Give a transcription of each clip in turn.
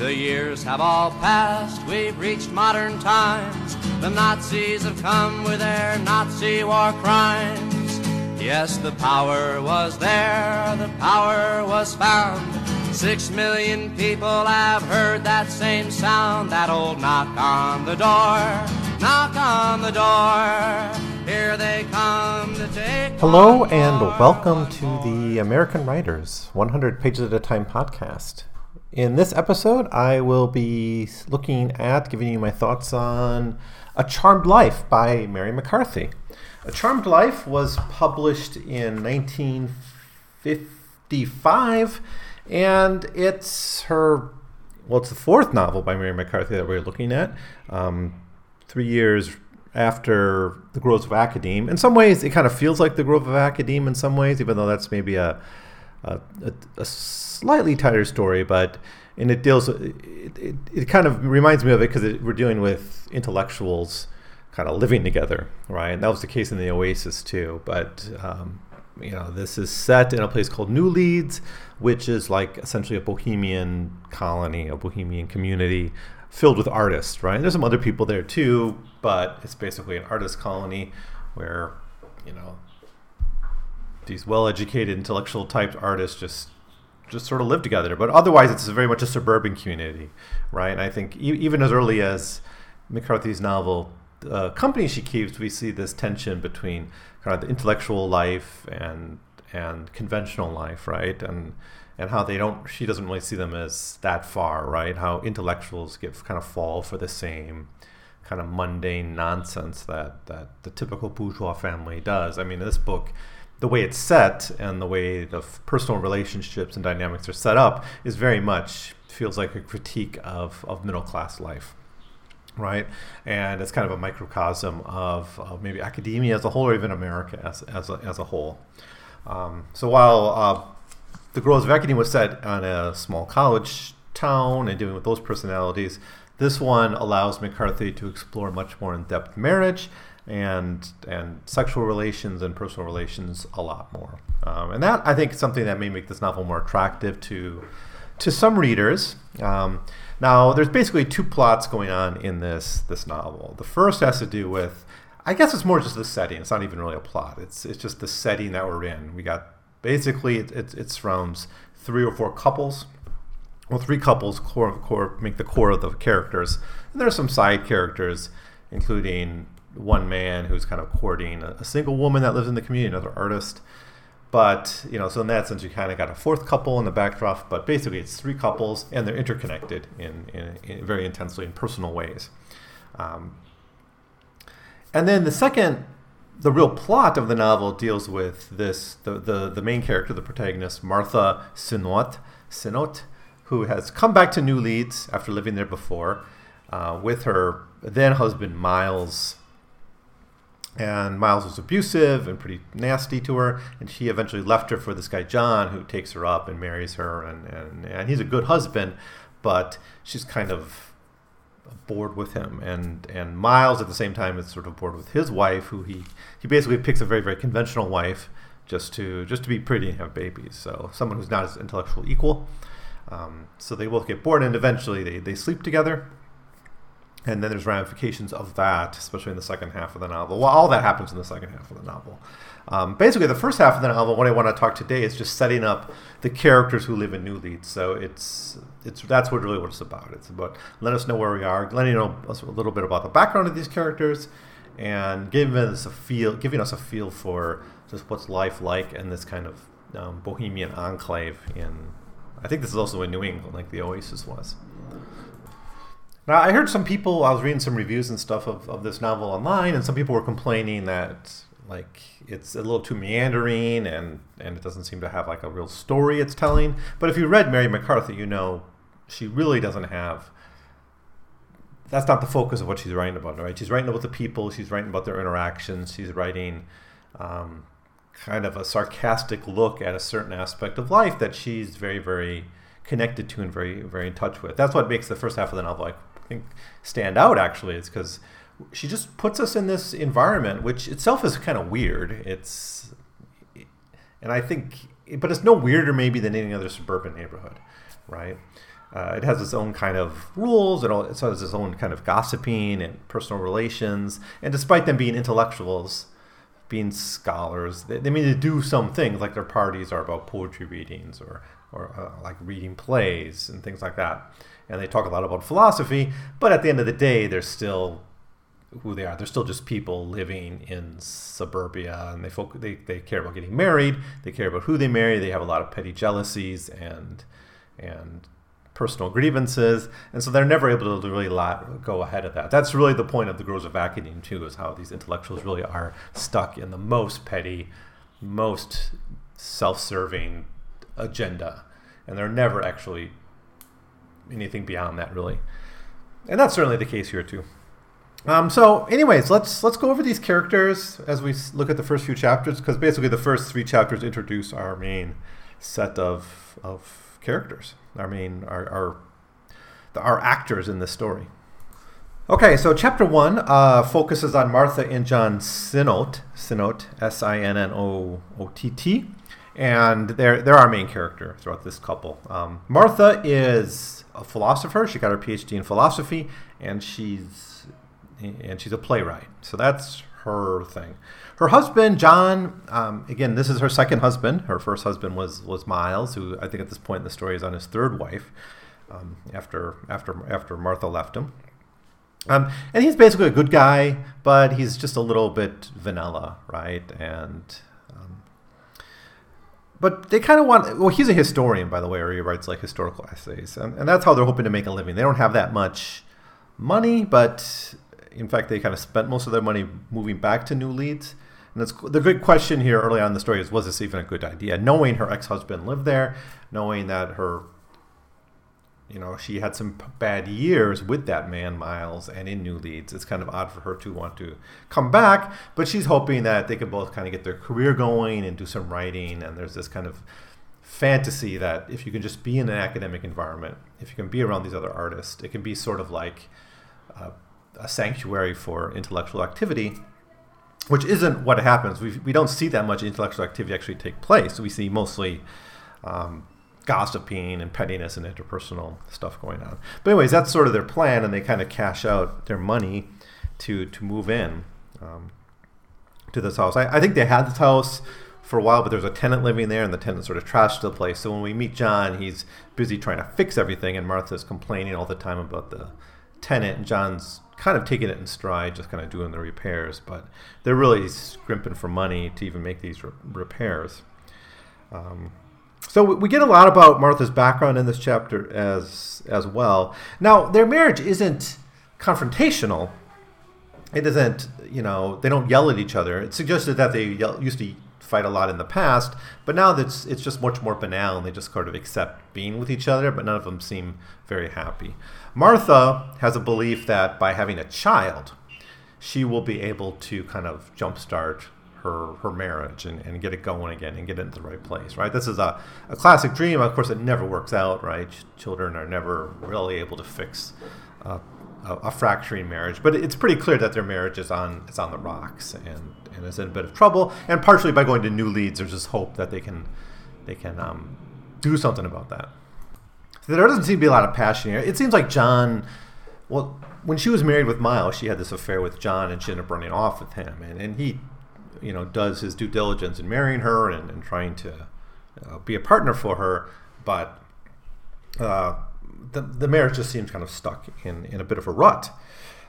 The years have all passed, we've reached modern times. The Nazis have come with their Nazi war crimes. Yes, the power was there, the power was found. Six million people have heard that same sound, that old knock on the door, knock on the door. Here they come to take. Hello and welcome to the American Writers 100 Pages at a Time podcast. In this episode, I will be looking at giving you my thoughts on A Charmed Life by Mary McCarthy. A Charmed Life was published in 1955, and it's her, well, it's the fourth novel by Mary McCarthy that we're looking at. Um, three years after The Groves of Academe. In some ways, it kind of feels like The Grove of Academe in some ways, even though that's maybe a, a, a, slightly tighter story, but and it deals. It, it, it kind of reminds me of it because we're dealing with intellectuals kind of living together, right? And that was the case in the Oasis too. But um, you know, this is set in a place called New Leeds, which is like essentially a bohemian colony, a bohemian community filled with artists, right? And there's some other people there too, but it's basically an artist colony where you know these well-educated intellectual typed artists just just sort of live together. But otherwise, it's very much a suburban community, right? And I think e- even as early as McCarthy's novel uh, Company She Keeps, we see this tension between kind of the intellectual life and and conventional life, right? And and how they don't she doesn't really see them as that far, right? How intellectuals get kind of fall for the same kind of mundane nonsense that that the typical bourgeois family does. I mean, this book the way it's set and the way the personal relationships and dynamics are set up is very much feels like a critique of, of middle class life right? And it's kind of a microcosm of, maybe academia as a whole or even america as, as, a, as a whole. Um, so while uh, the Groves of Academe was set on a small college town and dealing with those personalities this one allows mccarthy to explore much more in-depth marriage and and sexual relations and personal relations a lot more. Um, and that I think is something that may make this novel more attractive to to some readers. Um, now, there's basically two plots going on in this this novel. The first has to do with, I guess it's more just the setting. It's not even really a plot. It's it's just the setting that we're in. We got basically it, it, it surrounds three or four couples. Well, three couples core, core make the core of the characters, and there are some side characters, including one man who's kind of courting a, a, single woman that lives in the community, another artist. But you know, so in that sense, you kind of got a fourth couple in the backdrop. But basically, it's three couples, and they're interconnected in, in, in very intensely in personal ways. Um, and then the second, the real plot of the novel deals with this the the, the main character, the protagonist, Martha Sinnott, Sinnott, who has come back to New Leeds after living there before, uh, with her then husband Miles and Miles was abusive and pretty nasty to her, and she eventually left her for this guy John, who takes her up and marries her, and, and, and he's a good husband, but she's kind of bored with him, and and Miles at the same time is sort of bored with his wife, who he he basically picks a very very conventional wife just to just to be pretty and have babies, so someone who's not his intellectual equal. Um, so they both get bored, and eventually they, they sleep together and then there's ramifications of that, especially in the second half of the novel. Well, all that happens in the second half of the novel. Um, basically, the first half of the novel, what I want to talk today is just setting up the characters who live in New Leeds. So it's it's that's what really what it's about. It's about letting us know where we are, letting you know a little bit about the background of these characters, and giving us a feel, giving us a feel for just what's life like in this kind of um, bohemian enclave in. I think this is also in New England, like the Oasis was. Now, I heard some people, I was reading some reviews and stuff of, of this novel online, and some people were complaining that like it's a little too meandering and and it doesn't seem to have like a real story it's telling. But if you read Mary McCarthy, you know she really doesn't have that's not the focus of what she's writing about, right? She's writing about the people, she's writing about their interactions, she's writing um, kind of a sarcastic look at a certain aspect of life that she's very, very connected to and very, very in touch with. That's what makes the first half of the novel like think stand out actually is because she just puts us in this environment, which itself is kind of weird. It's, and I think, but it's no weirder maybe than any other suburban neighborhood, right? Uh, it has its own kind of rules. It, all, it has its own kind of gossiping and personal relations. And despite them being intellectuals, being scholars, they, they mean to do some things, like their parties are about poetry readings or, or uh, like reading plays and things like that. And they talk a lot about philosophy, but at the end of the day, they're still who they are. They're still just people living in suburbia, and they folk, they they care about getting married. They care about who they marry. They have a lot of petty jealousies and and personal grievances, and so they're never able to really go ahead of that. That's really the point of the Groves of Academe too, is how these intellectuals really are stuck in the most petty, most self-serving agenda, and they're never actually anything beyond that really. And that's certainly the case here too. Um, so, anyways, let's let's go over these characters as we look at the first few chapters, because basically the first three chapters introduce our main set of of characters, our main our our, our actors in this story. Okay, so chapter one uh, focuses on Martha and John Sinnott, Sinnott, S I N N O O T T, and they're they're our main character throughout this couple. Um, Martha is a philosopher; she got her PhD in philosophy, and she's and she's a playwright. So that's her thing. Her husband, John, um, again, this is her second husband. Her first husband was was Miles, who I think at this point in the story is on his third wife, um, after after after Martha left him. Um, and he's basically a good guy, but he's just a little bit vanilla, right? And but they kind of want. Well, he's a historian, by the way, or he writes like historical essays, and, and that's how they're hoping to make a living. They don't have that much money, but in fact, they kind of spent most of their money moving back to New Leeds. And it's, the good question here early on in the story is was this even a good idea? Knowing her ex husband lived there, knowing that her, you know, she had some bad years with that man, Miles, and in New Leeds, it's kind of odd for her to want to come back. But she's hoping that they can both kind of get their career going and do some writing. And there's this kind of fantasy that if you can just be in an academic environment, if you can be around these other artists, it can be sort of like. Uh, a sanctuary for intellectual activity, which isn't what happens. We, we don't see that much intellectual activity actually take place. We see mostly um, gossiping and pettiness and interpersonal stuff going on. But anyways, that's sort of their plan, and they kind of cash out their money to to move in um, to this house. I, I think they had this house for a while, but there's a tenant living there, and the tenant sort of trashed the place. So when we meet John, he's busy trying to fix everything, and Martha's complaining all the time about the tenant, and John's kind of taking it in stride, just kind of doing the repairs. But they're really scrimping for money to even make these re- repairs. Um, so we get a lot about Martha's background in this chapter as as well. Now their marriage isn't confrontational. It isn't, you know, they don't yell at each other. It's suggested that they yell, used to fight a lot in the past, but now that's it's just much more banal, and they just sort of accept being with each other. But none of them seem very happy. Martha has a belief that by having a child, she will be able to kind of jumpstart her her marriage and, and get it going again and get it into the right place, right? This is a, a classic dream. Of course, it never works out, right? Children are never really able to fix a, a, a fracturing marriage, but it's pretty clear that their marriage is on is on the rocks and, and is in a bit of trouble. And partially by going to New Leeds, there's just hope that they can they can um, do something about that there doesn't seem to be a lot of passion here. It seems like John, well, when she was married with Miles, she had this affair with John, and she ended up running off with him, and, and he, you know, does his due diligence in marrying her and, and trying to uh, be a partner for her, but uh, the the marriage just seems kind of stuck in in a bit of a rut.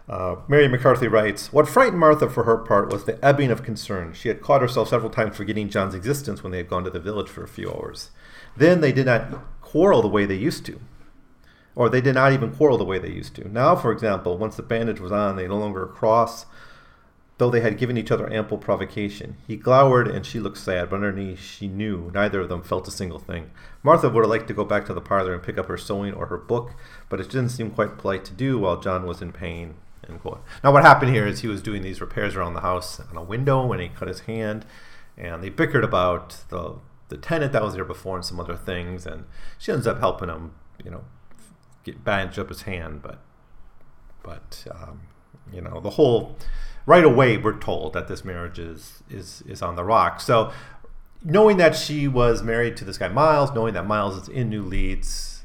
Uh, Mary McCarthy writes, What frightened Martha for her part was the ebbing of concern. She had caught herself several times forgetting John's existence when they had gone to the village for a few hours. Then they did not quarrel the way they used to. Or they did not even quarrel the way they used to. Now, for example, once the bandage was on, they no longer cross, though they had given each other ample provocation. He glowered and she looked sad, but underneath she knew neither of them felt a single thing. Martha would have liked to go back to the parlor and pick up her sewing or her book, but it didn't seem quite polite to do while John was in pain. Now, what happened here is he was doing these repairs around the house on a window when he cut his hand, and they bickered about the the tenant that was there before and some other things, and she ends up helping him, you know, get bandage up his hand. But, but um, you know, the whole right away we're told that this marriage is is is on the rocks. So, knowing that she was married to this guy Miles, knowing that Miles is in New Leeds,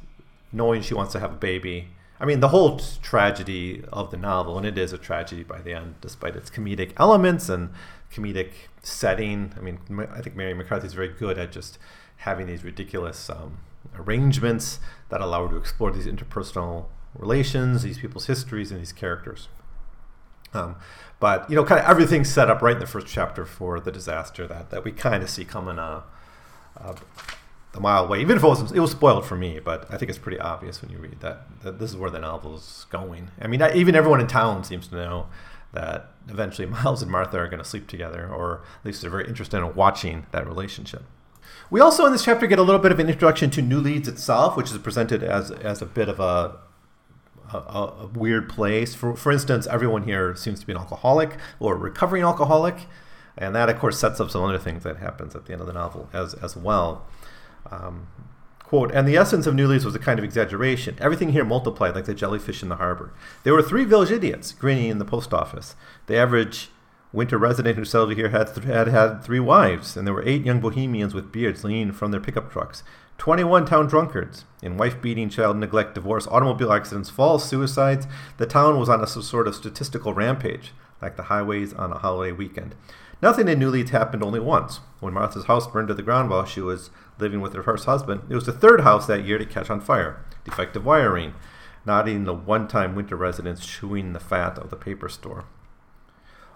knowing she wants to have a baby. I mean, the whole tragedy of the novel, and it is a tragedy by the end, despite its comedic elements and comedic setting. I mean, I think Mary McCarthy is very good at just having these ridiculous um, arrangements that allow her to explore these interpersonal relations, these people's histories, and these characters. Um, but you know, kind of everything's set up right in the first chapter for the disaster that, that we kind of see coming a, a, a, mile away. Even if it was it was spoiled for me, but I think it's pretty obvious when you read that, that this is where the novel is going. I mean, even everyone in town seems to know that eventually Miles and Martha are going to sleep together, or at least they're very interested in watching that relationship. We also in this chapter get a little bit of an introduction to New Leeds itself, which is presented as as a bit of a a, a, weird place. For for instance, everyone here seems to be an alcoholic or recovering alcoholic, and that of course sets up some other things that happens at the end of the novel as as well. Um, Quote, and the essence of New Leeds was a kind of exaggeration. Everything here multiplied like the jellyfish in the harbor. There were three village idiots grinning in the post office. The average winter resident who settled here had, th- had had three wives, and there were eight young bohemians with beards leaning from their pickup trucks. 21 town drunkards. In wife beating, child neglect, divorce, automobile accidents, falls, suicides, the town was on a sort of statistical rampage, like the highways on a holiday weekend. Nothing in New Leeds happened only once. When Martha's house burned to the ground while she was living with her first husband, it was the third house that year to catch on fire. Defective wiring, not even the one time winter residents chewing the fat of the paper store.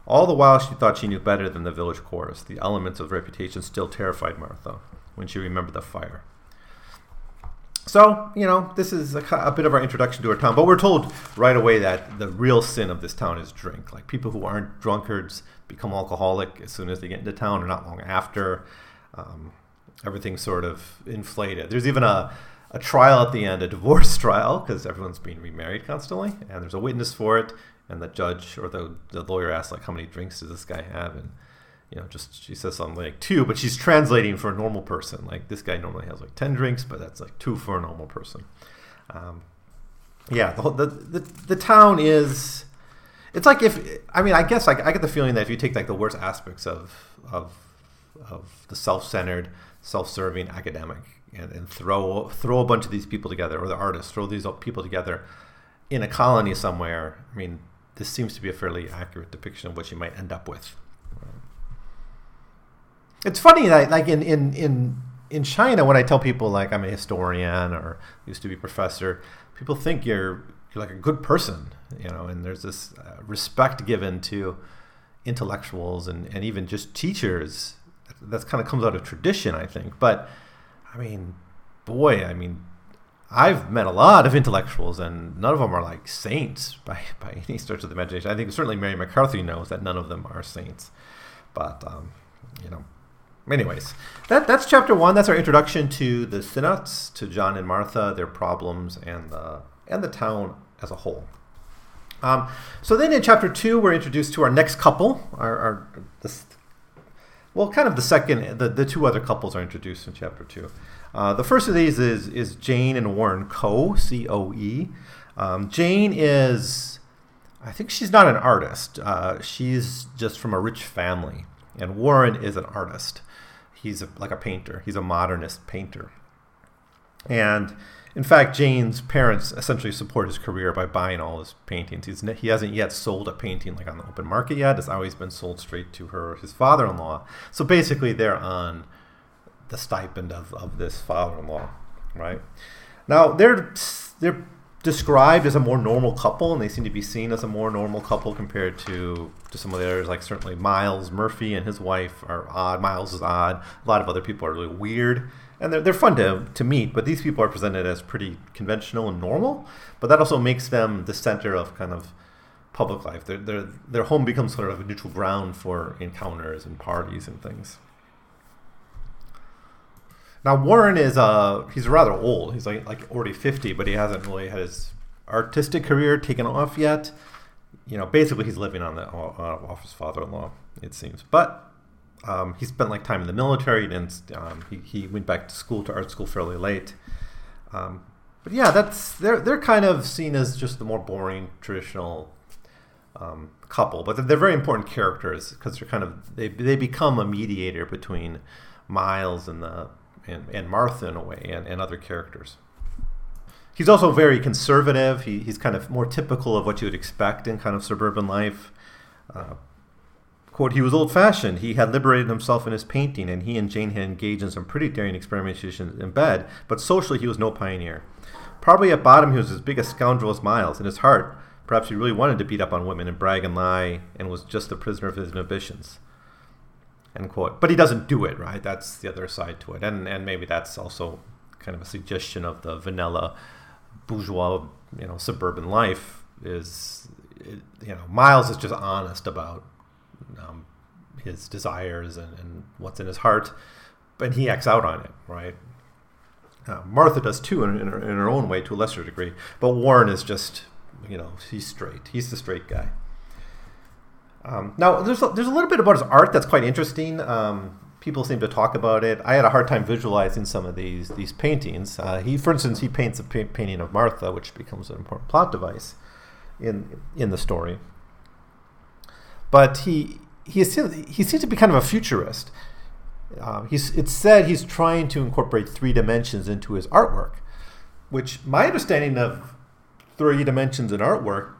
All the while, she thought she knew better than the village chorus. The elements of reputation still terrified Martha when she remembered the fire. So, you know, this is a, a, bit of our introduction to our town, but we're told right away that the real sin of this town is drink. Like people who aren't drunkards become alcoholic as soon as they get into town or not long after. Um, everything's sort of inflated. There's even a, a trial at the end, a divorce trial, because everyone's being remarried constantly, and there's a witness for it, and the judge or the, the lawyer asks, like, how many drinks does this guy have? And you know, just she says something like two, but she's translating for a normal person. Like this guy normally has like ten drinks, but that's like two for a normal person. Um, yeah, the, the, the the town is. It's like if I mean I guess like I get the feeling that if you take like the worst aspects of of of the self-centered, self-serving academic and, and throw throw a bunch of these people together or the artists throw these people together in a colony somewhere. I mean, this seems to be a fairly accurate depiction of what you might end up with. It's funny that like in in in in China, when I tell people like I'm a historian or used to be professor, people think you're you're like a good person, you know, and there's this uh, respect given to intellectuals and, and even just teachers. That's kind of comes out of tradition, I think. But I mean, boy, I mean, I've met a lot of intellectuals, and none of them are like saints by, by any stretch of the imagination. I think certainly Mary McCarthy knows that none of them are saints. But, um, you know, anyways, that that's chapter one. That's our introduction to the Sinnotts, to John and Martha, their problems, and the and the town as a whole. Um, so then in chapter two, we're introduced to our next couple. Our, our this, well, kind of the second. The, the two other couples are introduced in chapter two. Uh, the first of these is is Jane and Warren Coe, C O E. Um, Jane is, I think she's not an artist. Uh, she's just from a rich family, and Warren is an artist he's a, like a painter. He's a modernist painter. And in fact, Jane's parents essentially support his career by buying all his paintings. He's, he hasn't yet sold a painting like on the open market yet. It's always been sold straight to her, his father-in-law. So basically, they're on the stipend of, of this father-in-law, right? Now they're they're described as a more normal couple, and they seem to be seen as a more normal couple compared to to some of the others. Like certainly Miles Murphy and his wife are odd. Miles is odd. A lot of other people are really weird, and they're they're fun to to meet. But these people are presented as pretty conventional and normal. But that also makes them the center of kind of public life. Their their their home becomes sort of a neutral ground for encounters and parties and things. Now Warren is uh he's rather old. He's like like already fifty, but he hasn't really had his artistic career taken off yet. You know, basically he's living on the uh, off his father-in-law, it seems. But um, he spent like time in the military, and um, he he went back to school to art school fairly late. Um, but yeah, that's they're they're kind of seen as just the more boring traditional um, couple, but they're, very important characters because they're kind of they they become a mediator between Miles and the and, and Martha in a way, and, and other characters. he's also very conservative. He, he's kind of more typical of what you would expect in kind of suburban life. Uh, quote, he was old fashioned. He had liberated himself in his painting, and he and Jane had engaged in some pretty daring experimentation in bed, but socially he was no pioneer. Probably at bottom he was as big a scoundrel as Miles. In his heart, perhaps he really wanted to beat up on women and brag and lie, and was just the prisoner of his ambitions. End quote. But he doesn't do it, right? That's the other side to it. And and maybe that's also kind of a suggestion of the vanilla bourgeois, you know, suburban life is, you know, Miles is just honest about um, his desires and, and, what's in his heart, but he acts out on it, right? Uh, Martha does too, in, in, her, in her own way, to a lesser degree. But Warren is just, you know, he's straight. He's the straight guy. Um, now, there's a, there's a little bit about his art that's quite interesting. Um, people seem to talk about it. I had a hard time visualizing some of these these paintings. Uh, he, for instance, he paints a pa- painting of Martha, which becomes an important plot device in in the story. But he he he seems to be kind of a futurist. Uh, he's it's said he's trying to incorporate three dimensions into his artwork, which my understanding of three dimensions in artwork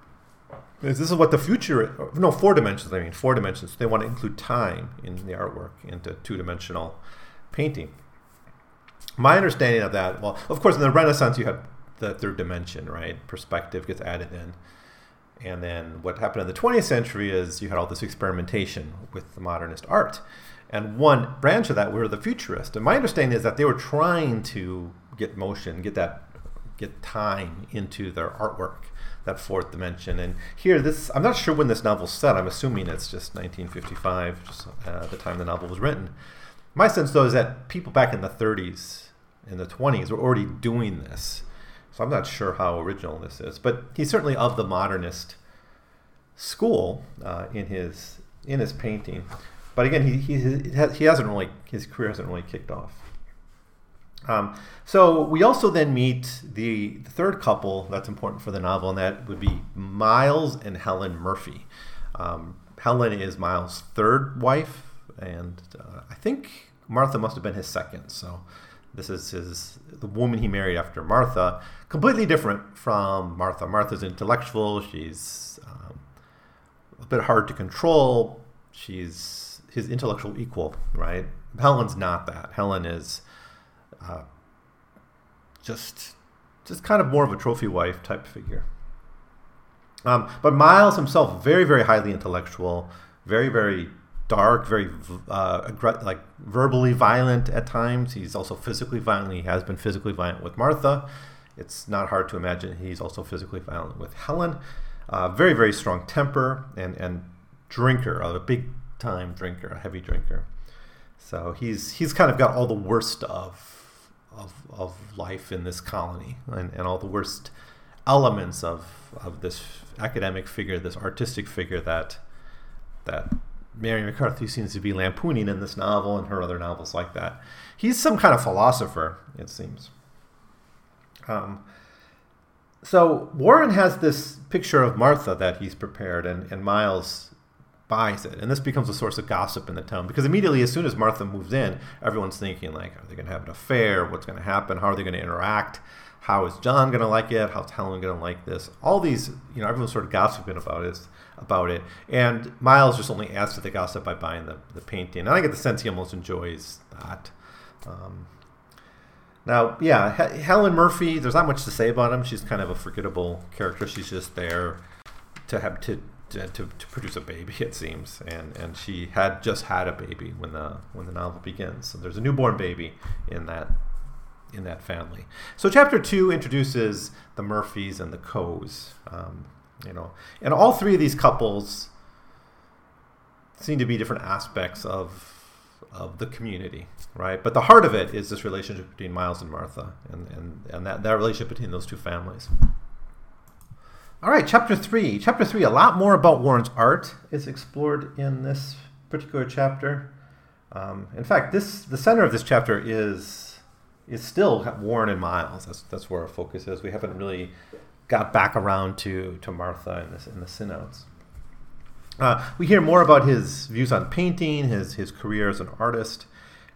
this is what the future no four dimensions i mean four dimensions. They want to include time in the artwork into two-dimensional painting. My understanding of that well of course in the renaissance you had the third dimension right? Perspective gets added in. And then what happened in the 20th century is you had all this experimentation with the modernist art. And one branch of that were the futurists. And my understanding is that they were trying to get motion get that get time into their artwork that fourth dimension. And here, this I'm not sure when this novel's set. I'm assuming it's just 1955, just uh, the time the novel was written. My sense, though, is that people back in the 30s, in the 20s, were already doing this. So I'm not sure how original this is, but he's certainly of the modernist school uh, in his in his painting. But again, he, he, he hasn't really his career hasn't really kicked off. Um, so we also then meet the, the, third couple that's important for the novel, and that would be Miles and Helen Murphy. Um, Helen is Miles' third wife, and uh, I think Martha must have been his second. So this is his the woman he married after Martha. Completely different from Martha. Martha's intellectual. She's um, a bit hard to control. She's his intellectual equal, right? Helen's not that. Helen is uh, just just kind of more of a trophy wife type figure. Um, but Miles himself, very very highly intellectual, very very dark, very uh, like verbally violent at times. He's also physically violent. He has been physically violent with Martha. It's not hard to imagine he's also physically violent with Helen. Uh, very very strong temper and and drinker, a big time drinker, a heavy drinker. So he's he's kind of got all the worst of of, of life in this colony and, and all the worst elements of, of this academic figure, this artistic figure that that Mary McCarthy seems to be lampooning in this novel and her other novels like that. He's some kind of philosopher, it seems. Um, so Warren has this picture of Martha that he's prepared, and, and Miles buys it. And this becomes a source of gossip in the town because immediately, as soon as Martha moves in, everyone's thinking, like, are they going to have an affair? What's going to happen? How are they going to interact? How is John going to like it? How's Helen going to like this? All these, you know, everyone's sort of gossiping about it. About it, and Miles just only adds to the gossip by buying the, the painting. And I get the sense he almost enjoys that. Um, now, yeah, Helen Murphy. There's not much to say about him. She's kind of a forgettable character. She's just there to have to to, to, to, produce a baby, it seems, and and she had just had a baby when the when the novel begins. So there's a newborn baby in that in that family. So chapter two introduces the Murphys and the Coes, um, you know, and all three of these couples seem to be different aspects of of the community, right? But the heart of it is this relationship between Miles and Martha, and and and that that relationship between those two families. All right, chapter three. Chapter three, a lot more about Warren's art is explored in this particular chapter. Um, in fact, this the center of this chapter is is still Warren and Miles. That's that's where our focus is. We haven't really got back around to to Martha in this in the Sinnotts. Uh, we hear more about his views on painting, his his career as an artist,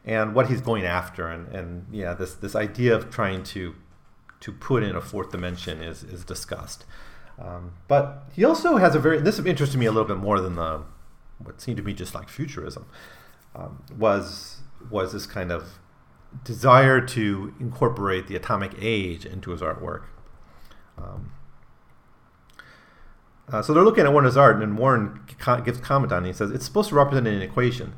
and what he's going after, and and yeah, this this idea of trying to to put in a fourth dimension is, is discussed. Um, but he also has a very this interested me a little bit more than the what seemed to be just like futurism um, was was this kind of desire to incorporate the atomic age into his artwork. Um, uh, so they're looking at Warren's art, and Warren gives comment on it. He says it's supposed to represent an equation,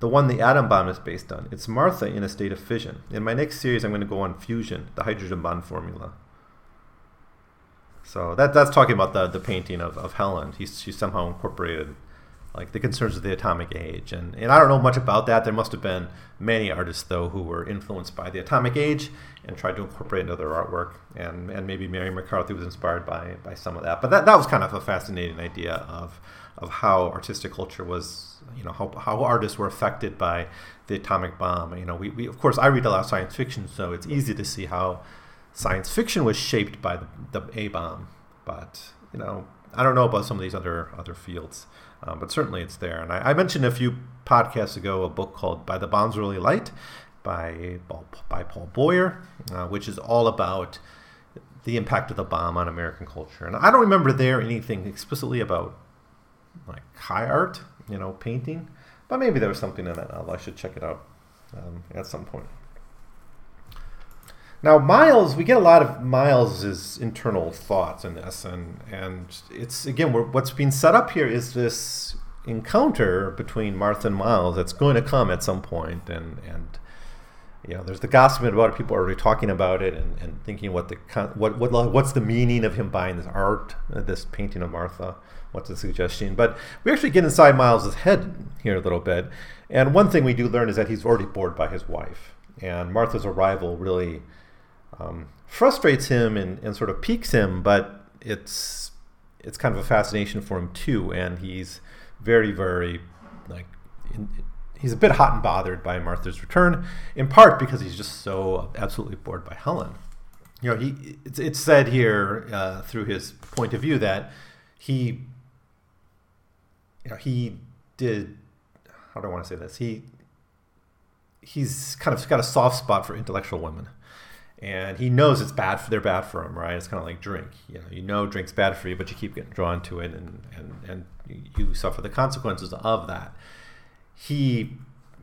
the one the atom bomb is based on. It's Martha in a state of fission. In my next series, I'm going to go on fusion, the hydrogen bomb formula. So that that's talking about the the painting of, of Helen. He's she somehow incorporated like the concerns of the atomic age. And, and I don't know much about that. There must have been many artists, though, who were influenced by the atomic age and tried to incorporate into their artwork. And, and maybe Mary McCarthy was inspired by, by some of that. But that, that was kind of a fascinating idea of, of how artistic culture was, you know, how, how artists were affected by the atomic bomb. You know, we, we, of course, I read a lot of science fiction, so it's easy to see how science fiction was shaped by the, the A bomb. But, you know, I don't know about some of these other other fields. Um, but certainly it's there. And I, I, mentioned a few podcasts ago a book called By the Bomb's Early Light by, by Paul Boyer, uh, which is all about the impact of the bomb on American culture. And I don't remember there anything explicitly about like high art, you know, painting, but maybe there was something in that. I should check it out um, at some point. Now, Miles, we get a lot of Miles's internal thoughts in this, and and it's again what's being set up here is this encounter between Martha and Miles that's going to come at some point, and and you know, there's the gossip about it. People are already talking about it and, and thinking what the what what what's the meaning of him buying this art, uh, this painting of Martha. What's the suggestion? But we actually get inside Miles's head here a little bit, and one thing we do learn is that he's already bored by his wife, and Martha's arrival really um, frustrates him and, and sort of piques him, but it's it's kind of a fascination for him too, and he's very very like in, he's a bit hot and bothered by Martha's return, in part because he's just so absolutely bored by Helen. You know, he it's, it's said here uh, through his point of view that he you know he did how do I want to say this? He he's kind of got a soft spot for intellectual women and he knows it's bad for they're bad for him, right? It's kind of like drink. You know, you know drink's bad for you, but you keep getting drawn to it, and and and you suffer the consequences of that. He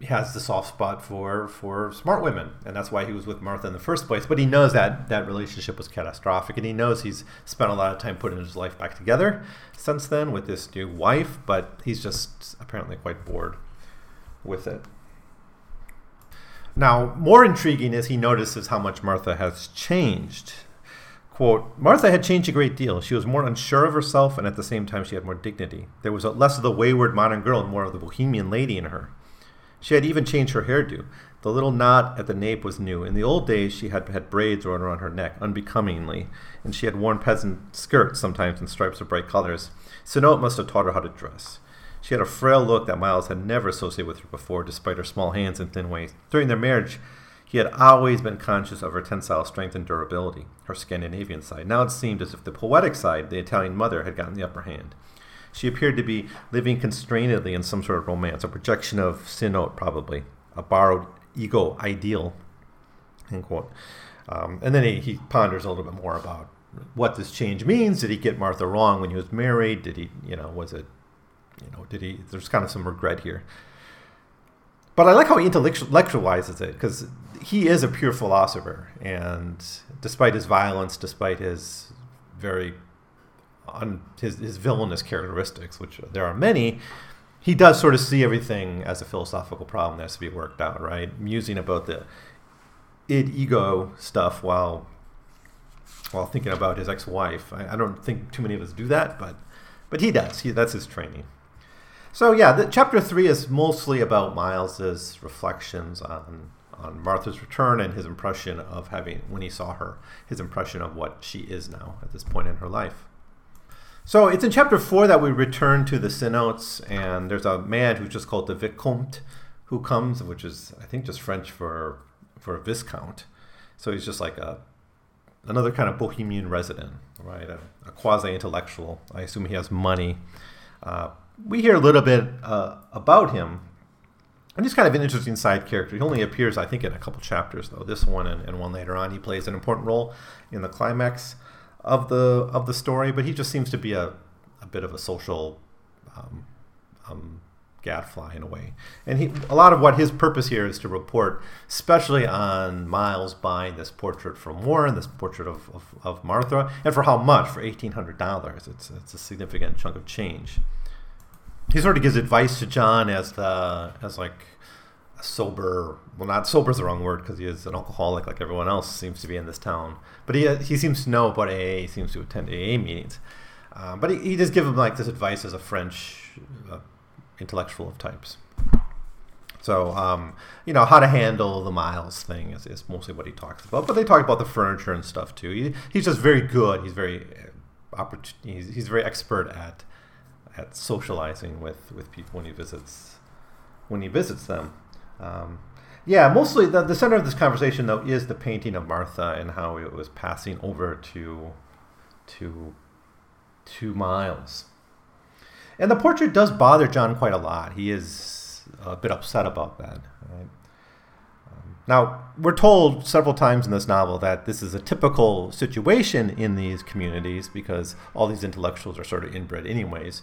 has the soft spot for for smart women, and that's why he was with Martha in the first place. But he knows that that relationship was catastrophic, and he knows he's spent a lot of time putting his life back together since then with this new wife. But he's just apparently quite bored with it. Now, more intriguing is he notices how much Martha has changed. Quote, Martha had changed a great deal. She was more unsure of herself, and at the same time, she had more dignity. There was less of the wayward modern girl and more of the bohemian lady in her. She had even changed her hairdo. The little knot at the nape was new. In the old days, she had had braids worn around her neck, unbecomingly, and she had worn peasant skirts sometimes in stripes of bright colors. Sinnott must have taught her how to dress. She had a frail look that Miles had never associated with her before, despite her small hands and thin waist. During their marriage, he had always been conscious of her tensile strength and durability, her Scandinavian side. Now it seemed as if the poetic side, the Italian mother, had gotten the upper hand. She appeared to be living constrainedly in some sort of romance, a projection of Sinnott, probably, a borrowed ego ideal. End quote. Um, and then he, he ponders a little bit more about what this change means. Did he get Martha wrong when he was married? Did he, you know, was it you know, did he? There's kind of some regret here. But I like how he intellectualizes it because he is a pure philosopher, and despite his violence, despite his very on his, his villainous characteristics, which there are many, he does sort of see everything as a philosophical problem that has to be worked out, right? Musing about the id ego stuff while while thinking about his ex-wife. I, I, don't think too many of us do that, but but he does. He, that's his training. So yeah, the, chapter three is mostly about Miles's reflections on on Martha's return and his impression of having when he saw her, his impression of what she is now at this point in her life. So it's in chapter four that we return to the Sinnott's, and there's a man who's just called the Vicomte who comes, which is I think just French for for a viscount. So he's just like a another kind of bohemian resident, right? A, a quasi intellectual. I assume he has money. Uh, we hear a little bit uh, about him and he's kind of an interesting side character. He only appears, I think, in a couple chapters though. This one and, and one later on, he plays an important role in the climax of the of the story. But he just seems to be a, a bit of a social um, um, gadfly in a way. And he, a lot of what his purpose here is to report, especially on Miles buying this portrait from Warren, this portrait of, of, of Martha, and for how much? For $1,800. It's, it's a significant chunk of change. He sort of gives advice to John as the, as like a sober, well, not sober is the wrong word because he is an alcoholic like everyone else seems to be in this town. But he, he seems to know about AA, he seems to attend AA meetings. Um, but he, he just gives him like this advice as a French uh, intellectual of types. So, um, you know, how to handle the miles thing is, is mostly what he talks about. But they talk about the furniture and stuff too. He, he's just very good. He's very uh, he's, he's very expert at at socializing with, with people when he visits when he visits them. Um, yeah, mostly the, the center of this conversation though is the painting of Martha and how it was passing over to to to Miles. And the portrait does bother John quite a lot. He is a bit upset about that. Right? Now, we're told several times in this novel that this is a typical situation in these communities because all these intellectuals are sort of inbred, anyways.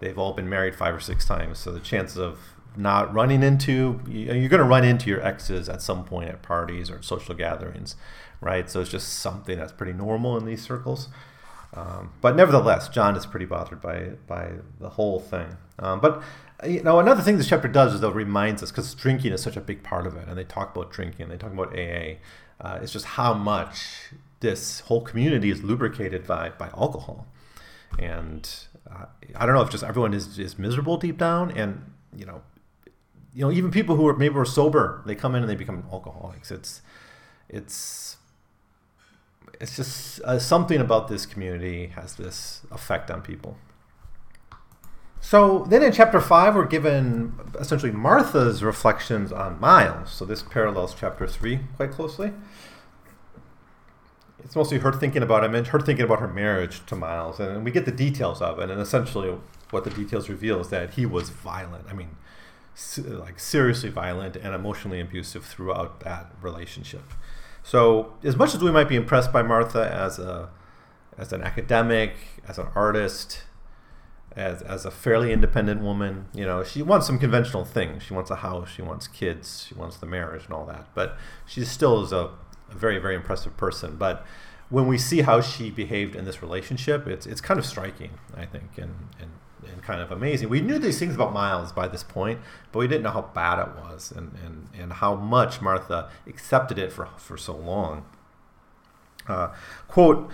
They've all been married five or six times, so the chances of not running into you're going to run into your exes at some point at parties or social gatherings, right? So it's just something that's pretty normal in these circles. Um, but nevertheless, John is pretty bothered by by the whole thing. Um, but you know, another thing this chapter does is though reminds us because drinking is such a big part of it, and they talk about drinking, they talk about AA. Uh, it's just how much this whole community is lubricated by by alcohol, and uh, I don't know if just everyone is is miserable deep down, and you know, you know, even people who are maybe were sober, they come in and they become alcoholics. It's it's it's just uh, something about this community has this effect on people. So then in chapter 5, we're given essentially Martha's reflections on Miles. So this parallels chapter 3 quite closely. It's mostly her thinking about him and her thinking about her marriage to Miles. And we get the details of it. And essentially, what the details reveal is that he was violent. I mean, like seriously violent and emotionally abusive throughout that relationship. So, as much as we might be impressed by Martha as a as an academic, as an artist, as as a fairly independent woman, you know, she wants some conventional things. She wants a house, she wants kids, she wants the marriage and all that. But she still is a, a very very impressive person. But when we see how she behaved in this relationship, it's it's kind of striking, I think, and and and kind of amazing. We knew these things about Miles by this point, but we didn't know how bad it was and, and, and how much Martha accepted it for, for so long. Uh, quote,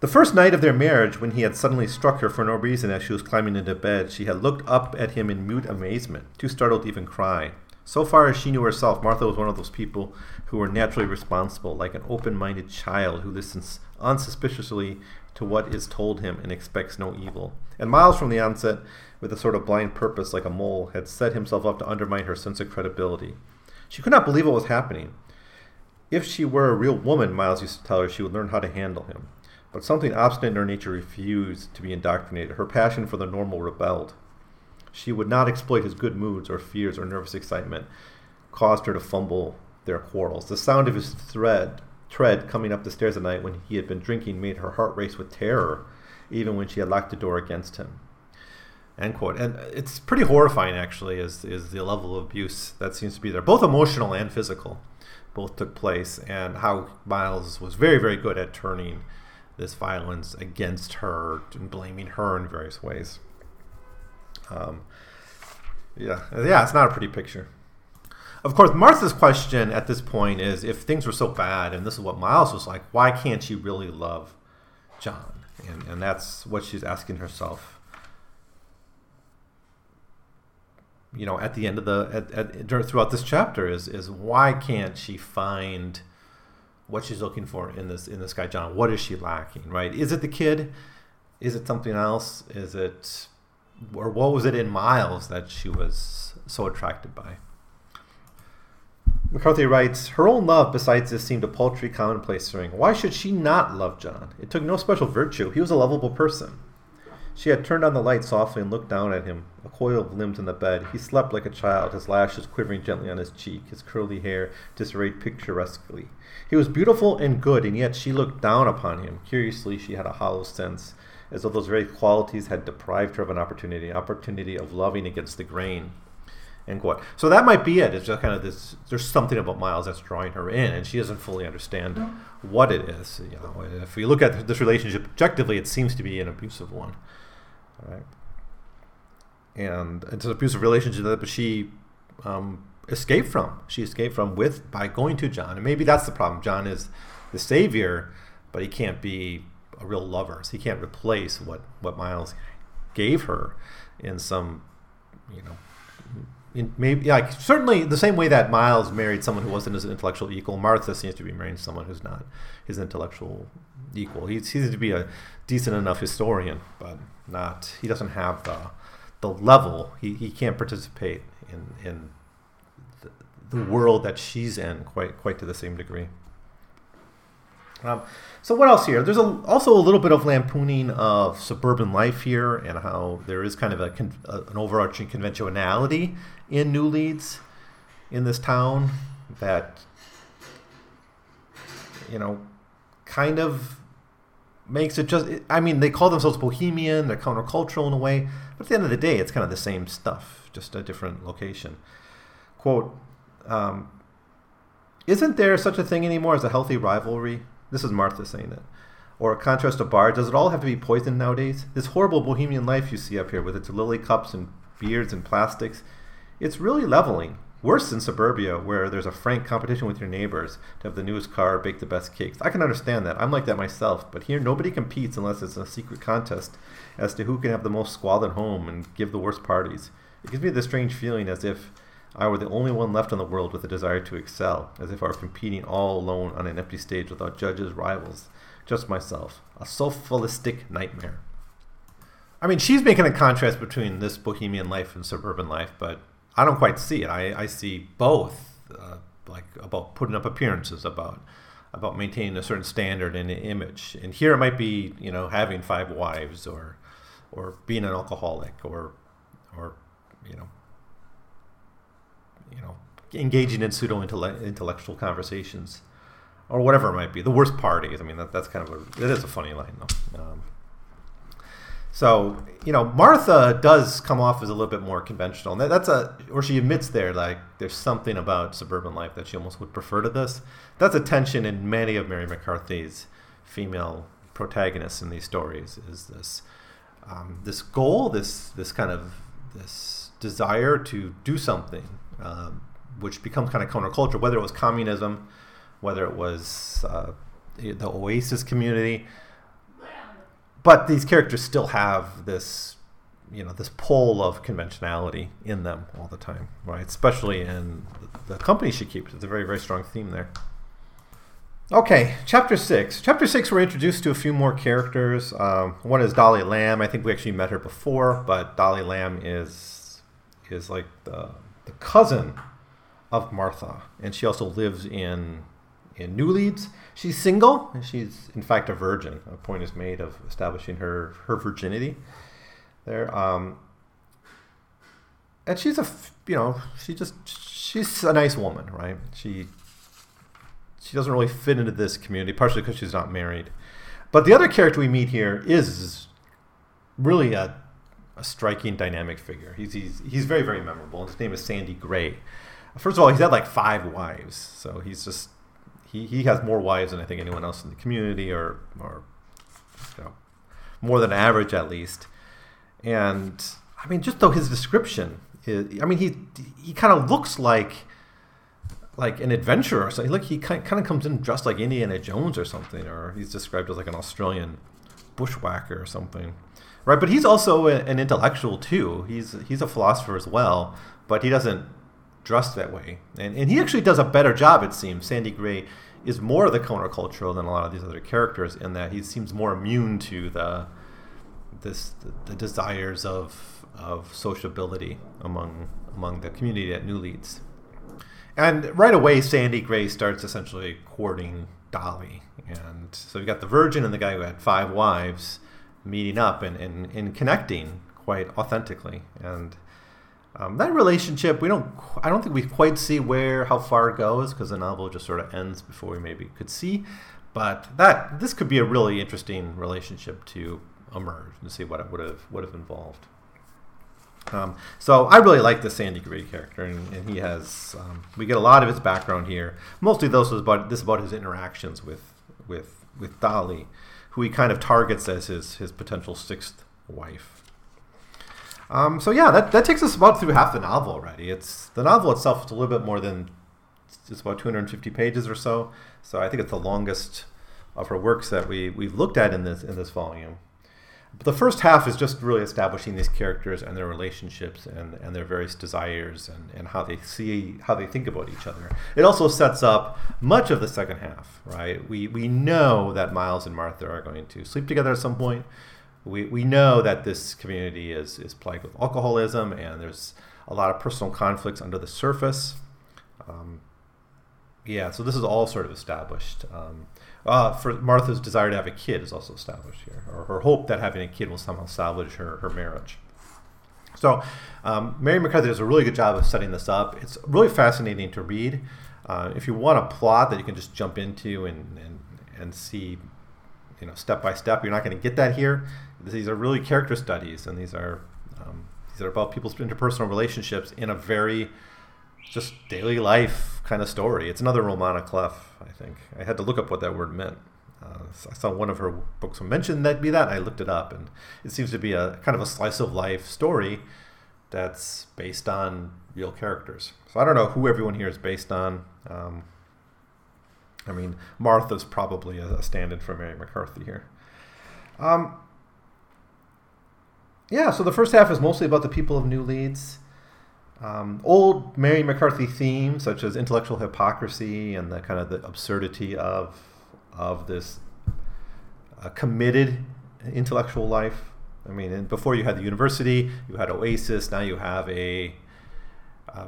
the first night of their marriage, when he had suddenly struck her for no reason as she was climbing into bed, she had looked up at him in mute amazement, too startled to even cry. So far as she knew herself, Martha was one of those people who were naturally responsible, like an open minded child who listens unsuspiciously to what is told him and expects no evil. And Miles, from the onset, with a sort of blind purpose like a mole, had set himself up to undermine her sense of credibility. She could not believe what was happening. If she were a real woman, Miles used to tell her, she would learn how to handle him. But something obstinate in her nature refused to be indoctrinated. Her passion for the normal rebelled. She would not exploit his good moods or fears or nervous excitement, caused her to fumble their quarrels. The sound of his thread tread coming up the stairs at night when he had been drinking made her heart race with terror, even when she had locked the door against him. End quote. And it's pretty horrifying, actually, is, is the level of abuse that seems to be there, both emotional and physical. Both took place, and how Miles was very, very good at turning this violence against her and blaming her in various ways. Um, yeah, yeah, it's not a pretty picture. Of course, Martha's question at this point is if things were so bad, and this is what Miles was like, why can't she really love John? And, and that's what she's asking herself. You know, at the end of the at, at, throughout this chapter is is why can't she find what she's looking for in this in this guy John? What is she lacking? Right? Is it the kid? Is it something else? Is it or what was it in Miles that she was so attracted by? McCarthy writes, Her own love, besides this, seemed a paltry, commonplace thing. Why should she not love John? It took no special virtue. He was a lovable person. She had turned on the light softly and looked down at him, a coil of limbs in the bed. He slept like a child, his lashes quivering gently on his cheek, his curly hair disarrayed picturesquely. He was beautiful and good, and yet she looked down upon him. Curiously, she had a hollow sense, as though those very qualities had deprived her of an opportunity, opportunity of loving against the grain. End quote. So that might be it. It's just kind of this. There's something about Miles that's drawing her in, and she doesn't fully understand what it is. You know, if we look at this relationship objectively, it seems to be an abusive one. Right. And it's an abusive relationship that she um, escaped from. She escaped from with by going to John, and maybe that's the problem. John is the savior, but he can't be a real lover. So he can't replace what what Miles gave her in some, you know, maybe like certainly the same way that Miles married someone who wasn't his intellectual equal, Martha seems to be marrying someone who's not his intellectual equal. He seems to be a decent enough historian, but not he doesn't have the the level. He, he can't participate in in the, the world that she's in quite quite to the same degree. Um, so what else here? There's a, also a little bit of lampooning of suburban life here, and how there is kind of a, a, an overarching conventionality in New Leeds, in this town, that you know, kind of makes it just. I mean, they call themselves bohemian, they're countercultural in a way, but at the end of the day, it's kind of the same stuff, just a different location. Quote. Um, isn't there such a thing anymore as a healthy rivalry this is Martha saying it. Or a contrast of bar. Does it all have to be poison nowadays? This horrible bohemian life you see up here with its lily cups and beards and plastics, it's really leveling. Worse than suburbia, where there's a frank competition with your neighbors to have the newest car, bake the best cakes. I can understand that. I'm like that myself. But here, nobody competes unless it's a secret contest as to who can have the most squalid home and give the worst parties. It gives me this strange feeling as if I were the only one left in the world with a desire to excel, as if I were competing all alone on an empty stage without judges, rivals, just myself. A solipsistic nightmare. I mean, she's making a contrast between this bohemian life and suburban life, but I don't quite see it. I, I see both, uh, like about putting up appearances, about about maintaining a certain standard and image. And here it might be, you know, having five wives, or or being an alcoholic, or or you know, you know, engaging in pseudo intellectual conversations or whatever it might be. The worst parties. I mean, that, that's kind of a, it is a funny line though. Um, so, you know, Martha does come off as a little bit more conventional. And that's a, or she admits there, like, there's something about suburban life that she almost would prefer to this. That's a tension in many of Mary McCarthy's female protagonists in these stories is this, um, this goal, this, this kind of, this desire to do something, um, which becomes kind of counterculture, whether it was communism, whether it was uh, the Oasis community. But these characters still have this, you know, this pull of conventionality in them all the time, right? Especially in the company she keeps. It's a very, very strong theme there. Okay, chapter six. Chapter six, we're introduced to a few more characters. Um, one is Dolly Lamb. I think we actually met her before, but Dolly Lamb is is like the the cousin of Martha, and she also lives in in New Leeds. She's single, and she's in fact a virgin. A point is made of establishing her her virginity there. Um, and she's a you know she just she's a nice woman, right? She she doesn't really fit into this community, partially because she's not married. But the other character we meet here is really a a striking dynamic figure. He's, he's, he's very, very memorable. His name is Sandy Gray. First of all, he's had like five wives. So he's just, he, he has more wives than I think anyone else in the community or, or you know, more than average at least. And I mean, just though his description is, I mean, he, he kind of looks like, like an adventurer or something. Like he kind of comes in dressed like Indiana Jones or something, or he's described as like an Australian bushwhacker or something right? But he's also an intellectual too. He's he's a philosopher as well, but he doesn't dress that way. And and he actually does a better job, it seems. Sandy Gray is more of the countercultural than a lot of these other characters in that he seems more immune to the this the desires of of sociability among among the community at New Leeds. And right away, Sandy Gray starts essentially courting Dolly. And so you got the virgin and the guy who had five wives meeting up and, and, and connecting quite authentically. And um, that relationship, we don't, I don't think we quite see where, how far it goes because the novel just sort of ends before we maybe could see. But that, this could be a really interesting relationship to emerge and see what it would have, would have involved. Um, so I really like the Sandy Gray character, and, and he has um, we get a lot of his background here. Mostly, those was about this about his interactions with with with Dolly, who he kind of targets as his his potential sixth wife. Um, so yeah, that, that takes us about through half the novel already. It's the novel itself is a little bit more than it's about 250 pages or so. So I think it's the longest of her works that we we've looked at in this in this volume. But the first half is just really establishing these characters and their relationships and, and their various desires and, and how they see how they think about each other. It also sets up much of the second half, right? We we know that Miles and Martha are going to sleep together at some point. We, we know that this community is, is plagued with alcoholism and there's a lot of personal conflicts under the surface. Um, yeah, so this is all sort of established. Um, uh, for Martha's desire to have a kid is also established here, or her hope that having a kid will somehow salvage her, her marriage. So, um, Mary McCarthy does a really good job of setting this up. It's really fascinating to read. Uh, if you want a plot that you can just jump into and, and, and see, you know, step by step, you're not going to get that here. These are really character studies, and these are um, these are about people's interpersonal relationships in a very just daily life kind of story. It's another roman à clef, I think. I had to look up what that word meant. Uh, I saw one of her books mention that be that. I looked it up, and it seems to be a kind of a slice of life story that's based on real characters. So I don't know who everyone here is based on. Um, I mean, Martha's probably a, stand-in for Mary McCarthy here. Um, yeah, so the first half is mostly about the people of New Leeds. Um, old Mary McCarthy themes, such as intellectual hypocrisy and the kind of the absurdity of of this uh, committed intellectual life. I mean, before you had the university, you had Oasis. Now you have a uh,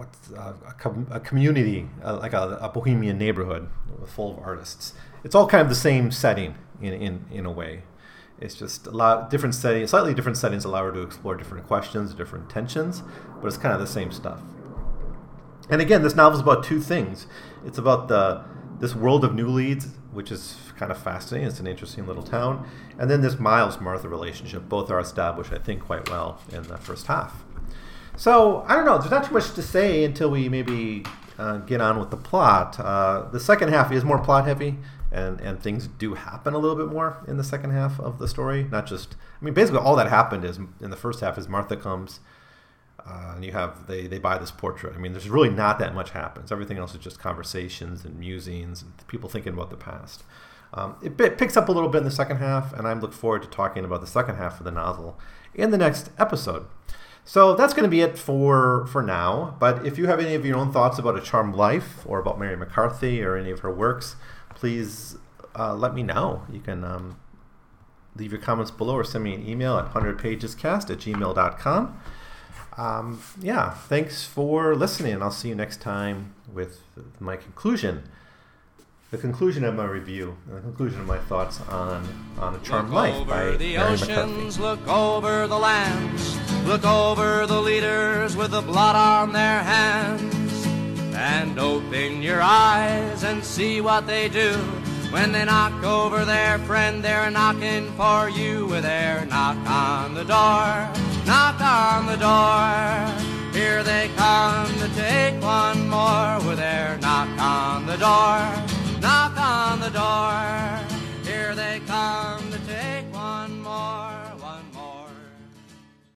what's uh, a, com- a, community, uh, like a, a, bohemian neighborhood full of artists. It's all kind of the same setting in in, in a way. It's just a lot different settings, slightly different settings allow her to explore different questions, different tensions, but it's kind of the same stuff. And again, this novel is about two things. It's about the this world of New Leeds, which is kind of fascinating. It's an interesting little town, and then this Miles Martha relationship. Both are established, I think, quite well in the first half. So I don't know. There's not too much to say until we maybe uh, get on with the plot. Uh, the second half is more plot heavy and and things do happen a little bit more in the second half of the story. Not just, I mean, basically all that happened is in the first half is Martha comes, uh, and you have they they buy this portrait. I mean, there's really not that much happens. Everything else is just conversations and musings and people thinking about the past. Um, it, it picks up a little bit in the second half, and I look forward to talking about the second half of the novel in the next episode. So that's going to be it for for now. But if you have any of your own thoughts about A Charmed Life or about Mary McCarthy or any of her works, please uh, let me know. You can um, leave your comments below or send me an email at 100pagescast at gmail.com. Um, yeah, thanks for listening. I'll see you next time with my conclusion. The conclusion of my review, the conclusion of my thoughts on on a charmed look life over by the Mary oceans, McCarthy. look over the lands, look over the leaders with the blood on their hands, and open your eyes and see what they do. When they knock over their friend, they're knocking for you with their knock on the door, knock on the door. Here they come to take one more with their knock on the door, knock on the door.